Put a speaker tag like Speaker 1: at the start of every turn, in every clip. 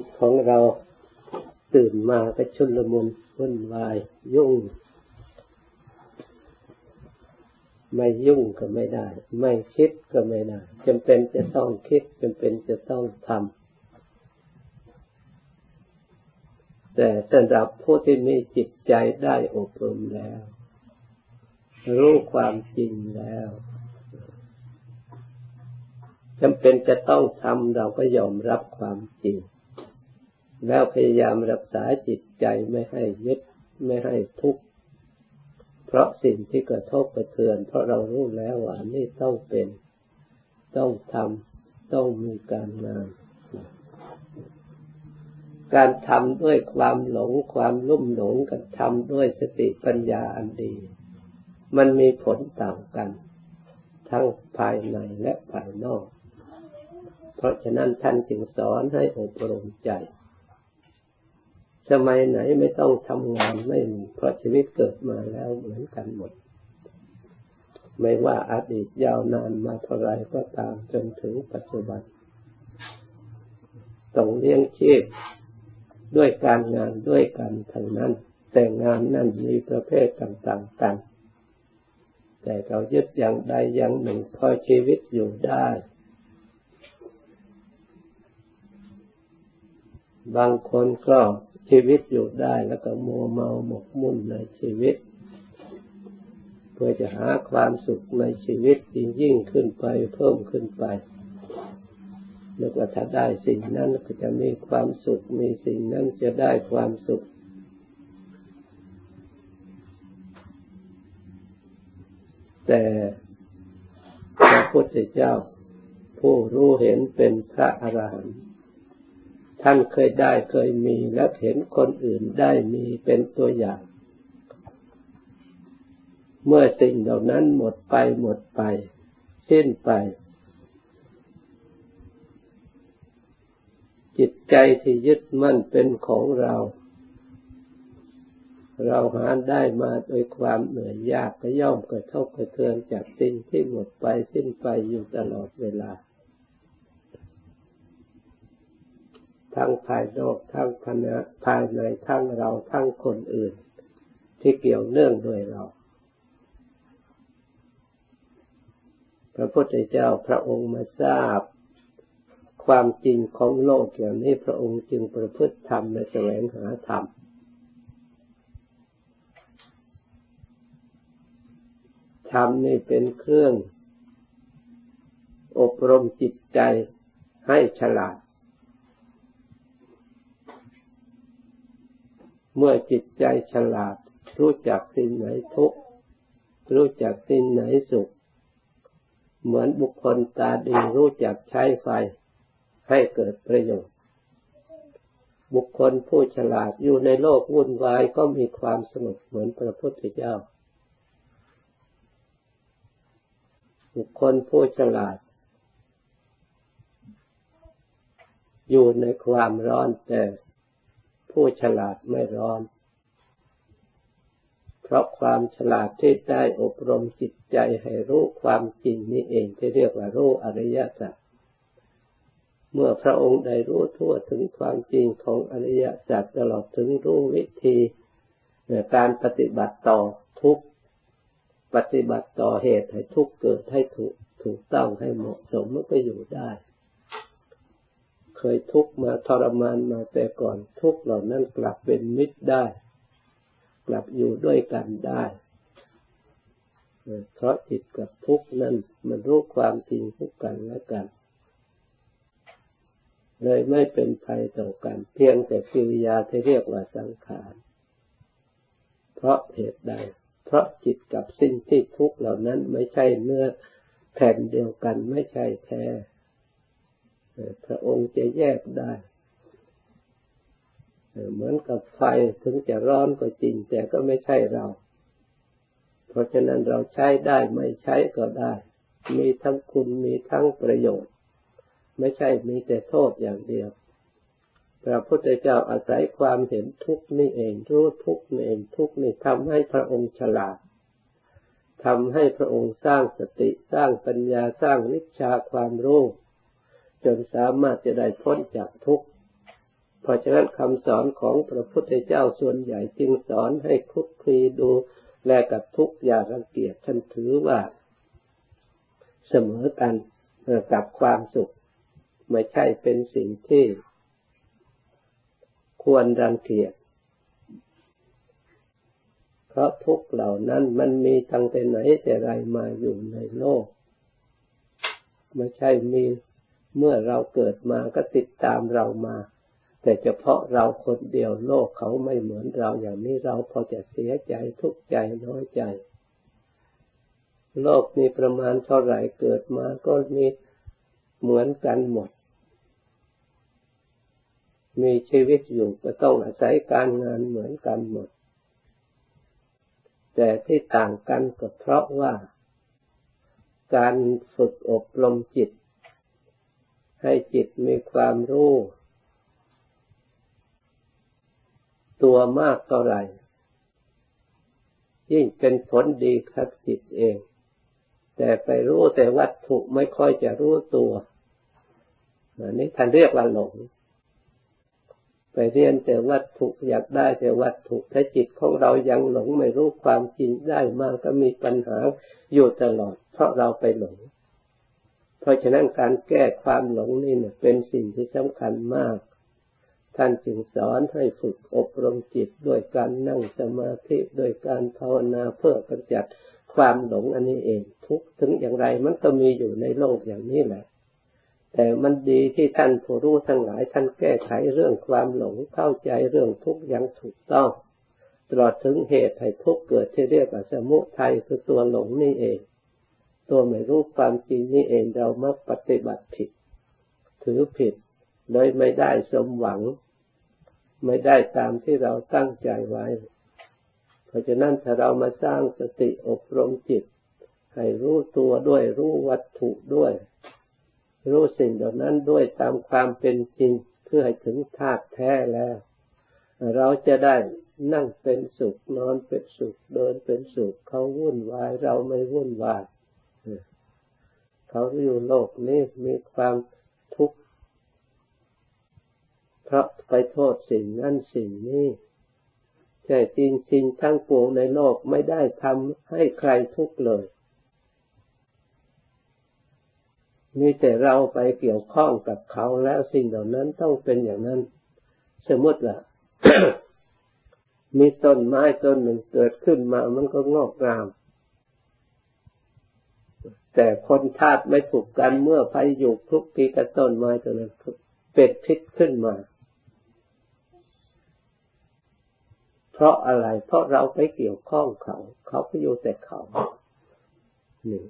Speaker 1: จิตของเราตื่นมาก็ชุนละมุนวุ่นวาย ยุ่ง ไม่ยุ่งก็ไม่ได้ ไม่คิดก็ไม่ได้จำเป็นจะต้องคิดจำเป็นจะต้องทำแต่สำหรับผู้ที่มีจิตใจได้อบรมแล้ว รู้ความจริงแล้วจำเป็นจะต้องทำเราก็ยอมรับความจริง แล้วพยายามรักษาจิตใจไม่ให้ยึดไม่ให้ทุกข์เพราะสิ่งที่กระทบกระเทือน เพราะเรารู้แล้วว่านี่ต้องเป็น ต้องทำต้องมีการงาน การทำด้วยความหลงความลุ่มหลงกับทำด้วยสติปัญญาอันดี มันมีผลต่างกัน ทั้งภายในและภายนอก เพราะฉะนั้นท่านจึงสอนให้อบรมใจ สมัยไหนไม่ต้องทำงานไม่มีเพราะชีวิตเกิดมาแล้วเหมือนกันหมด ไม่ว่าอาดีตยาวนานมาเท่าไรก็ตามจนถึงปัจจุบันต้องเลี้ยงชีพด้วยการงานด้วยกันทั้งนั้น แต่งานนั่นมีประเภทต่างๆกัน แต่เรายึดอย่างใดอย่างหนึ่งพอชีวิตอยู่ได้บางคนก็ ชีวิตอยู่ได้แล้วก็มัวเมาหมกมุ่นในชีวิต เพื่อจะหาความสุขในชีวิตยิ่งยิ่งขึ้นไปเพิ่มขึ้นไปแล้วก็ถ้าได้สิ่งนั้นก็จะมีความสุขมีสิ่งนั้นจะได้ความสุข แต่พระพุทธเจ้าผู้รู้เห็นเป็นพระอรหันต์ ท่านเคยได้เคยมีและเห็นคนอื่นได้มีเป็นตัวอย่าง เมื่อสิ่งเหล่านั้นหมดไปหมดไป สิ้นไป จิตใจที่ยึดมั่นเป็นของเรา เราหาได้มาโดยความเหนื่อยยากก็ย่อมกระทบกระเทือนจากสิ่งที่หมดไปสิ้นไปอยู่ตลอดเวลา ทั้งภายนอกทั้งภายภายในทั้งเราทั้งคนอื่น ที่เกี่ยวเนื่องด้วยเรา พระพุทธเจ้าพระองค์มาทราบ ความจริงของโลกอย่างนี้พระองค์จึงประพฤติธรรมและแสวงหาธรรมธรรมนี่เป็นเครื่อง อบรมจิตใจให้ฉลาด เมื่อจิตใจฉลาด รู้จักสิ่งไหนทุกข์รู้จักสิ่งไหนสุข เหมือนบุคคลตาดีรู้จักใช้ไฟให้เกิดประโยชน์ บุคคลผู้ฉลาดอยู่ในโลกวุ่นวายก็มีความสงบเหมือนพระพุทธเจ้า บุคคลผู้ฉลาด อยู่ในความร้อนแต่ ผู้ฉลาดไม่ร้อน เพราะความฉลาดที่ได้อบรมจิตใจให้รู้ความจริงนี้เองที่เรียกว่ารู้อริยสัจเมื่อพระองค์ได้รู้ทั่วถึงความจริงของอริยสัจตลอดถึงรู้วิธีในการปฏิบัติต่อทุกปฏิบัติต่อเหตุให้ทุกเกิดให้ถูกถูกต้องให้เหมาะสมมันก็อยู่ได้ เคยทุกข์มาทรมานมาแต่ก่อนทุกข์เหล่านั้นกลับเป็นมิตรได้ กลับอยู่ด้วยกันได้เพราะจิตกับทุกข์นั้นมันรู้ความจริงทุกกันและกัน เลยไม่เป็นภัยต่อกัน เพียงแต่กิริยาที่เรียกว่าสังขาร เพราะเหตุใด เพราะจิตกับสิ่งที่ทุกข์เหล่านั้นไม่ใช่เนื้อแผ่นเดียวกันไม่ใช่แท้ พระองค์จะแยกได้เหมือนกับไฟถึงจะร้อนก็จริง แต่ก็ไม่ใช่เรา เพราะฉะนั้นเราใช้ได้ไม่ใช้ก็ได้ มีทั้งคุณมีทั้งประโยชน์ ไม่ใช่มีแต่โทษอย่างเดียว พระพุทธเจ้าอาศัยความเห็นทุกนี่เอง รู้ทุกนี่เองทุกนี่ทำให้พระองค์ฉลาดทำให้พระองค์สร้างสติสร้างปัญญาสร้างวิชาความรู้ จนสามารถจะได้พ้นจากทุกข์ เพราะฉะนั้นคำสอนของพระพุทธเจ้าส่วนใหญ่จึงสอนให้คุกคีดูแลกับทุกข์อย่ารังเกียจท่านถือว่า เสมอกันกับความสุข ไม่ใช่เป็นสิ่งที่ควรรังเกียจเพราะทุกเหล่านั้นมันมีตั้งแต่ไหนแต่ไรมาอยู่ในโลก ไม่ใช่มี เมื่อเราเกิดมาก็ติดตามเรามา แต่เฉพาะเราคนเดียวโลกเขาไม่เหมือนเราอย่างนี้เราพอจะเสียใจทุกข์ใจน้อยใจ โลกมีประมาณเท่าไหร่เกิดมาก็มีเหมือนกันหมด มีชีวิตอยู่ก็ต้องอาศัยการงานเหมือนกันหมด แต่ที่ต่างกันก็เพราะว่า การฝึกอบรมจิต ให้จิตมีความรู้ตัวมากเท่าไหร่ ยิ่งเป็นผลดีครับจิตเอง แต่ไปรู้แต่วัตถุไม่ค่อยจะรู้ตัวอันนี้ท่านเรียกว่าหลง ไปเรียนแต่วัตถุอยากได้แต่วัตถุถ้าจิตของเรายังหลงไม่รู้ความจริงได้มากก็มีปัญหาอยู่ตลอด เพราะเราไปหลง ราะฉะนั้นการแก้ความหลงนี่เนี่ยเป็นสิ่งที่สำคัญมาก ท่านจึงสอนให้ฝึกอบรมจิตด้วยการนั่งสมาธิด้วยการภาวนาเพื่อกำจัดความหลงอันนี้เอง ทุกถึงอย่างไรมันก็มีอยู่ในโลกอย่างนี้แหละ แต่มันดีที่ท่านผู้รู้ทั้งหลาย ท่านแก้ไขเรื่องความหลงเข้าใจเรื่องทุกอย่างถูกต้องตลอดถึงเหตุให้ทุกเกิดที่เรียกว่าสมุทัยคือตัวหลงนี่เอง ตัวไม่รู้ความจริงนี่เองเรามักปฏิบัติผิด ถือผิดเลยไม่ได้สมหวัง ไม่ได้ตามที่เราตั้งใจไว้ เพราะฉะนั้นถ้าเรามาสร้างสติอบรมจิต ให้รู้ตัวด้วยรู้วัตถุด้วย รู้สิ่งเหล่านั้นด้วยตามความเป็นจริงเพื่อให้ถึงธาตุแท้แล้ว เราจะได้นั่งเป็นสุขนอนเป็นสุขเดินเป็นสุขเขาวุ่นวายเราไม่วุ่นวาย เขาอยู่โลกนี้มีความทุกข์เพราะไปโทษสิ่งนั้นสิ่งนี้แต่จริงๆทั้งปวงในโลกไม่ได้ทำให้ใครทุกข์เลย มีแต่เราไปเกี่ยวข้องกับเขาแล้วสิ่งเหล่านั้นต้องเป็นอย่างนั้น สมมติว่ามีต้นไม้ต้นหนึ่งเกิดขึ้นมามันก็งอกงาม แต่คนธาตุไม่ถูกกันเมื่อไปอยู่ทุกปีกับต้นไม้ตัวนั้นเป็ดพิษขึ้นมา เพราะอะไร เพราะเราไปเกี่ยวข้องเขา เขาก็อยู่แต่เขาหนึ่ง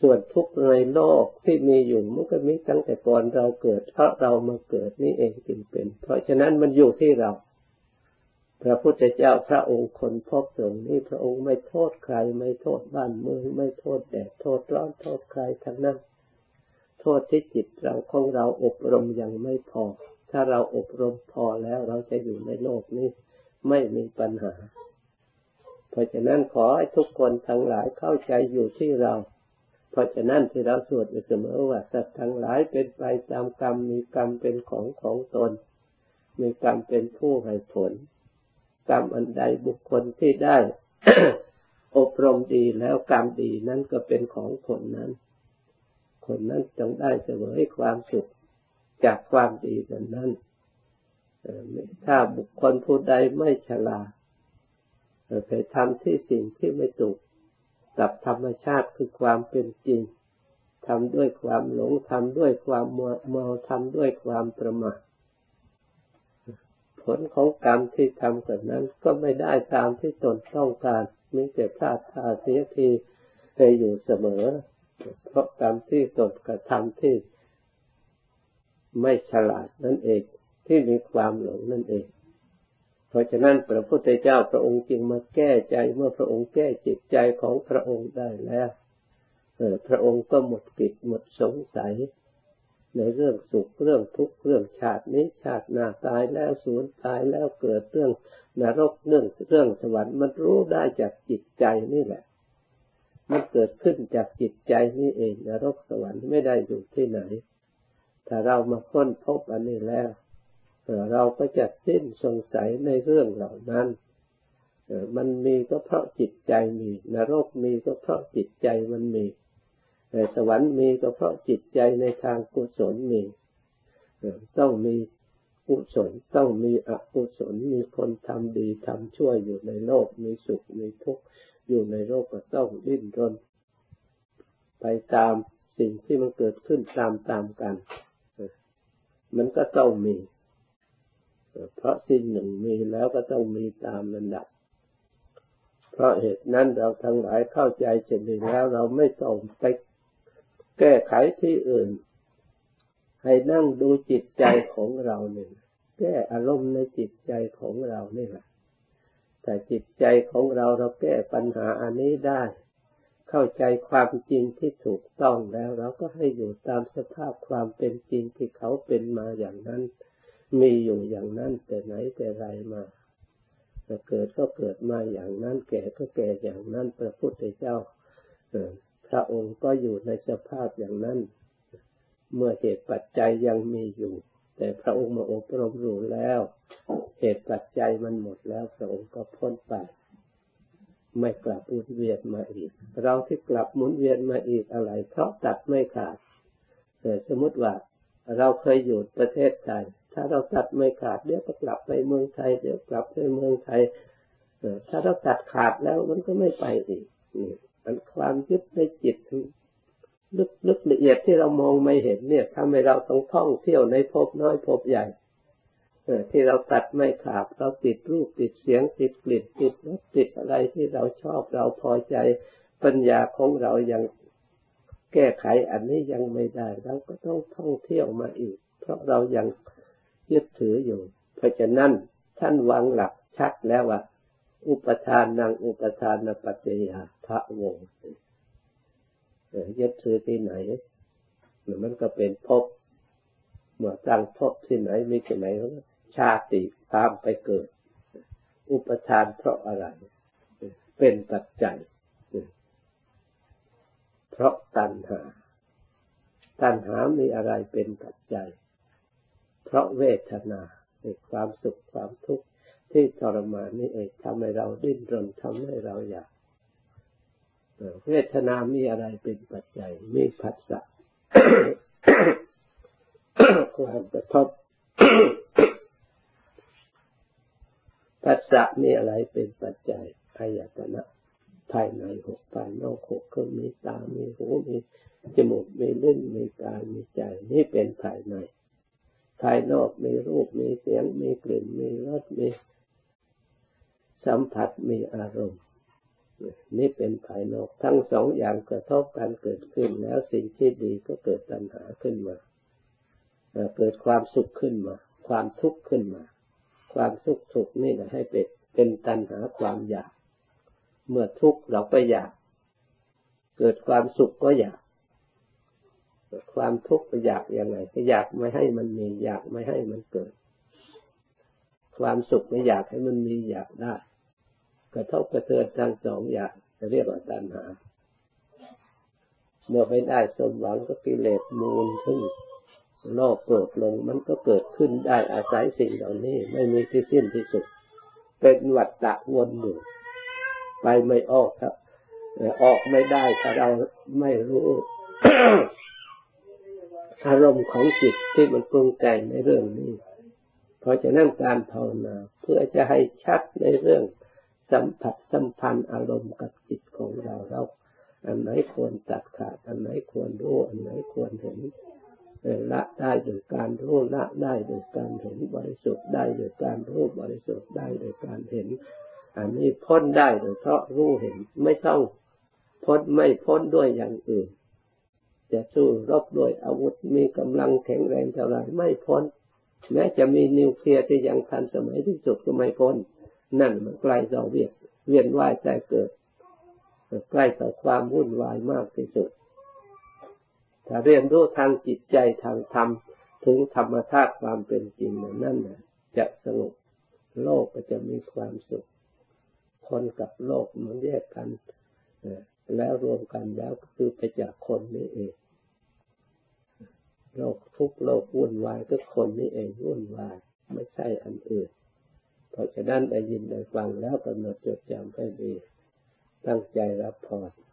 Speaker 1: ส่วนทุกข์ในโลกที่มีอยู่มันก็มีตั้งแต่ก่อนเราเกิดเพราะเรามาเกิดนี่เองจึงเป็น เพราะฉะนั้นมันอยู่ที่เรา พระพุทธเจ้าพระองค์คนพบตรงนี้พระองค์ไม่โทษใคร ไม่โทษบ้านเมืองไม่โทษแดดโทษร้อนโทษใครทั้งนั้น โทษที่จิตเราของเราอบรมยังไม่พอ ถ้าเราอบรมพอแล้วเราจะอยู่ในโลกนี้ ไม่มีปัญหา เพราะฉะนั้นขอให้ทุกคนทั้งหลายเข้าใจอยู่ที่เรา เพราะฉะนั้นที่เราสวดอยู่เสมอว่าสัตว์ทั้งหลายเป็นไปตามกรรมมีกรรมเป็นของของตน มีกรรมเป็นผู้ให้ผล กรรมอันใดบุคคลที่ได้ อบรมดีแล้วกรรมดีนั้นก็เป็นของคนนั้น คนนั้นจงได้เสวยความสุขจากความดีนั้นนั้นถ้าบุคคลผู้ใดไม่ฉลาดไปทำที่สิ่งที่ไม่ถูกกับธรรมชาติคือความเป็นจริงทำด้วยความหลงทำด้วยความเมาทำด้วยความประมาท ลของกรรมที่ทำกันนั้น ก็ไม่ได้ตามที่ตนต้องการมีแต่พลาดท่าเสียทีไปอยู่เสมอ เพราะกรรมที่ตนกระทำที่ไม่ฉลาดนั่นเองที่มีความหลงนั่นเอง เพราะฉะนั้นพระพุทธเจ้าพระองค์จึงมาแก้ใจเมื่อพระองค์แก้จิตใจของพระองค์ได้แล้วเออพระองค์ก็หมดกิจหมดสงสัย ในเรื่องสุขเรื่องทุกข์เรื่องชาตินี้ชาติหน้าตายแล้วสูญตายแล้วเกิดเรื่องนรกเรื่องเรื่องสวรรค์มันรู้ได้จากจิตใจนี่แหละ มันเกิดขึ้นจากจิตใจนี่เอง นรกสวรรค์ไม่ได้อยู่ที่ไหน ถ้าเรามาค้นพบอันนี้แล้ว เราก็จะสิ้นสงสัยในเรื่องเหล่านั้นมันมีก็เพราะจิตใจมี นรกมีก็เพราะจิตใจมันมี สวรรค์มีก็เพราะจิตใจในทางกุศลมี ต้องมีกุศลต้องมีอกุศลมีคนทำดีทำชั่วอยู่ในโลก มีสุขมีทุกข์อยู่ในโลกก็ต้องดิ้นรน ไปตามสิ่งที่มันเกิดขึ้นตามตามกัน มันก็ต้องมี เพราะสิ่งหนึ่งมีแล้วก็ต้องมีตามระดับเพราะเหตุนั้นเราทั้งหลายเข้าใจเช่นนี้แล้วเราไม่ต้องไป แก้ไขที่อื่น ให้นั่งดูจิตใจของเราเนี่ยแก้อารมณ์ในจิตใจของเรานี่แหละแต่จิตใจของเราเราแก้ปัญหาอันนี้ได้ เข้าใจความจริงที่ถูกต้องแล้ว เราก็ให้อยู่ตามสภาพความเป็นจริงที่เขาเป็นมาอย่างนั้น มีอยู่อย่างนั้นแต่ไหนแต่ไรมาเกิดก็เกิดมาอย่างนั้น แก่ก็แก่อย่างนั้นพระพุทธเจ้า พระองค์ก็อยู่ในสภาพอย่างนั้น เมื่อเหตุปัจจัยยังมีอยู่ แต่พระองค์มาอบรมรู้แล้ว เหตุปัจจัยมันหมดแล้วพระองค์ก็พ้นไป ไม่กลับอุนเวียนมาอีก เราที่กลับหมุนเวียนมาอีกอะไร เพราะตัดไม่ขาดแต่สมมติว่าเราเคยอยู่ประเทศไทยถ้าเราตัดไม่ขาดเดี๋ยวก็กลับไปเมืองไทยเดี๋ยวกลับไปเมืองไทยถ้าเราตัดขาดแล้วมันก็ไม่ไปอีกนี่ันความยึดในจิตลึกลึกละเอียดที่เรามองไม่เห็นเนี่ยทำให้เราต้องท่องเที่ยวในภพน้อยภพใหญ่ที่เราตัดไม่ขาดเราติดรูปติดเสียงติดกลิ่นติดรสติดอะไรที่เราชอบเราพอใจปัญญาของเรายังแก้ไขอันนี้ยังไม่ได้เราก็ต้องท่องเที่ยวมาอีก เพราะเรายังยึดถืออยู่ เพราะฉะนั้นท่านวางหลักชัดแล้วว่า อุปทานนางอุปทานปัจจยา ระวงศ์ยึดถือที่ไหนมันก็เป็นภพเมื่อตั้งภพที่ไหนมีที่ไหนชาติตามไปเกิด อุปทานเพราะอะไร เป็นปัจจัยเพราะตัณหา ตัณหามีอะไรเป็นปัจจัย เพราะเวทนาความสุขความทุกข์ที่ทรมานนี่เองทำให้เราดิ้นรนทำให้เราอยาก เวทนามีอะไรเป็นปัจจัย มีผัสสะความกระทบผัสสะมีอะไรเป็นปัจจัยอายตนะภายในหกภายนอกหกก็มีตา มีหู มีจมูก มีลิ้น มีกาย มีใจ นี่เป็นภายใน ภายนอกมีรูป มีเสียง มีกลิ่น มีรส มีสัมผัส มีอารมณ์ นี่เป็นภายนอกทั้งสองอย่างกระทบกันเกิดขึ้นแล้วสิ่งที่ดีก็เกิดตัณหาขึ้นมาเกิดความสุขขึ้นมา ความทุกข์ขึ้นมา ความสุขทุกข์นี่นะให้เป็นเป็นตัณหาความอยาก เมื่อทุกข์เราก็อยาก เกิดความสุขก็อยากเกิดความทุกข์ก็อยากยังไงก็อยากไม่ให้มันมีอยากไม่ให้มันเกิด ความสุขไม่อยากให้มันมีอยากได้ กระทบกระเทือนทั้งสองอย่างจะเรียกว่าตัณหา เมื่อไม่ได้สมหวังก็กิเลสมูลขึ้นโลภโกรธลงมันก็เกิดขึ้นได้อาศัยสิ่งเหล่านี้ ไม่มีที่สิ้นที่สุด เป็นวัฏฏะวนอยู่ไปไม่ออกครับออกไม่ได้ถ้าเราไม่รู้อารมณ์ของจิตที่มันปรุงแต่งในเรื่องนี้ เพราะฉะนั้นการภาวนาเพื่อจะให้ชัดในเรื่อง สัมผัสสัมพันธ์อารมณ์กับจิตของเราเราอันไหนควรตัดขาดอันไหนควรรู้อันไหนควรเห็นละได้โดยการรู้ละได้โดยการเห็นบริสุทธิ์ได้โดยการรู้บริสุทธิ์ได้โดยการเห็น อันนี้พ้นได้โดยเพราะรู้เห็นไม่ต้องพ้นไม่พ้นด้วยอย่างอื่น จะสู้รบด้วยอาวุธมีกำลังแข็งแรงเท่าไรไม่พ้นแม้จะมีนิวเคลียร์ที่ยังทันสมัยที่สุดก็ไม่พ้น นั่นมันใกล้ต่อเวียนเวียนว่ายใจเกิดใกล้ต่อความวุ่นวายมากที่สุด ถ้าเรียนรู้ทางจิตใจทางธรรมถึงธรรมชาติความเป็นจริงนั่นจะสงบโลกก็จะมีความสุข คนกับโลกมันแยกกันแล้วรวมกันแล้วก็คือไปจากคนนี้เองโลกทุกโลกวุ่นวายก็คนนี้เองวุ่นวาย ไม่ใช่อันอื่น เพราะฉะนั้นได้ยินได้ฟังแล้วกำหนดจดจำให้ดี ตั้งใจรับพร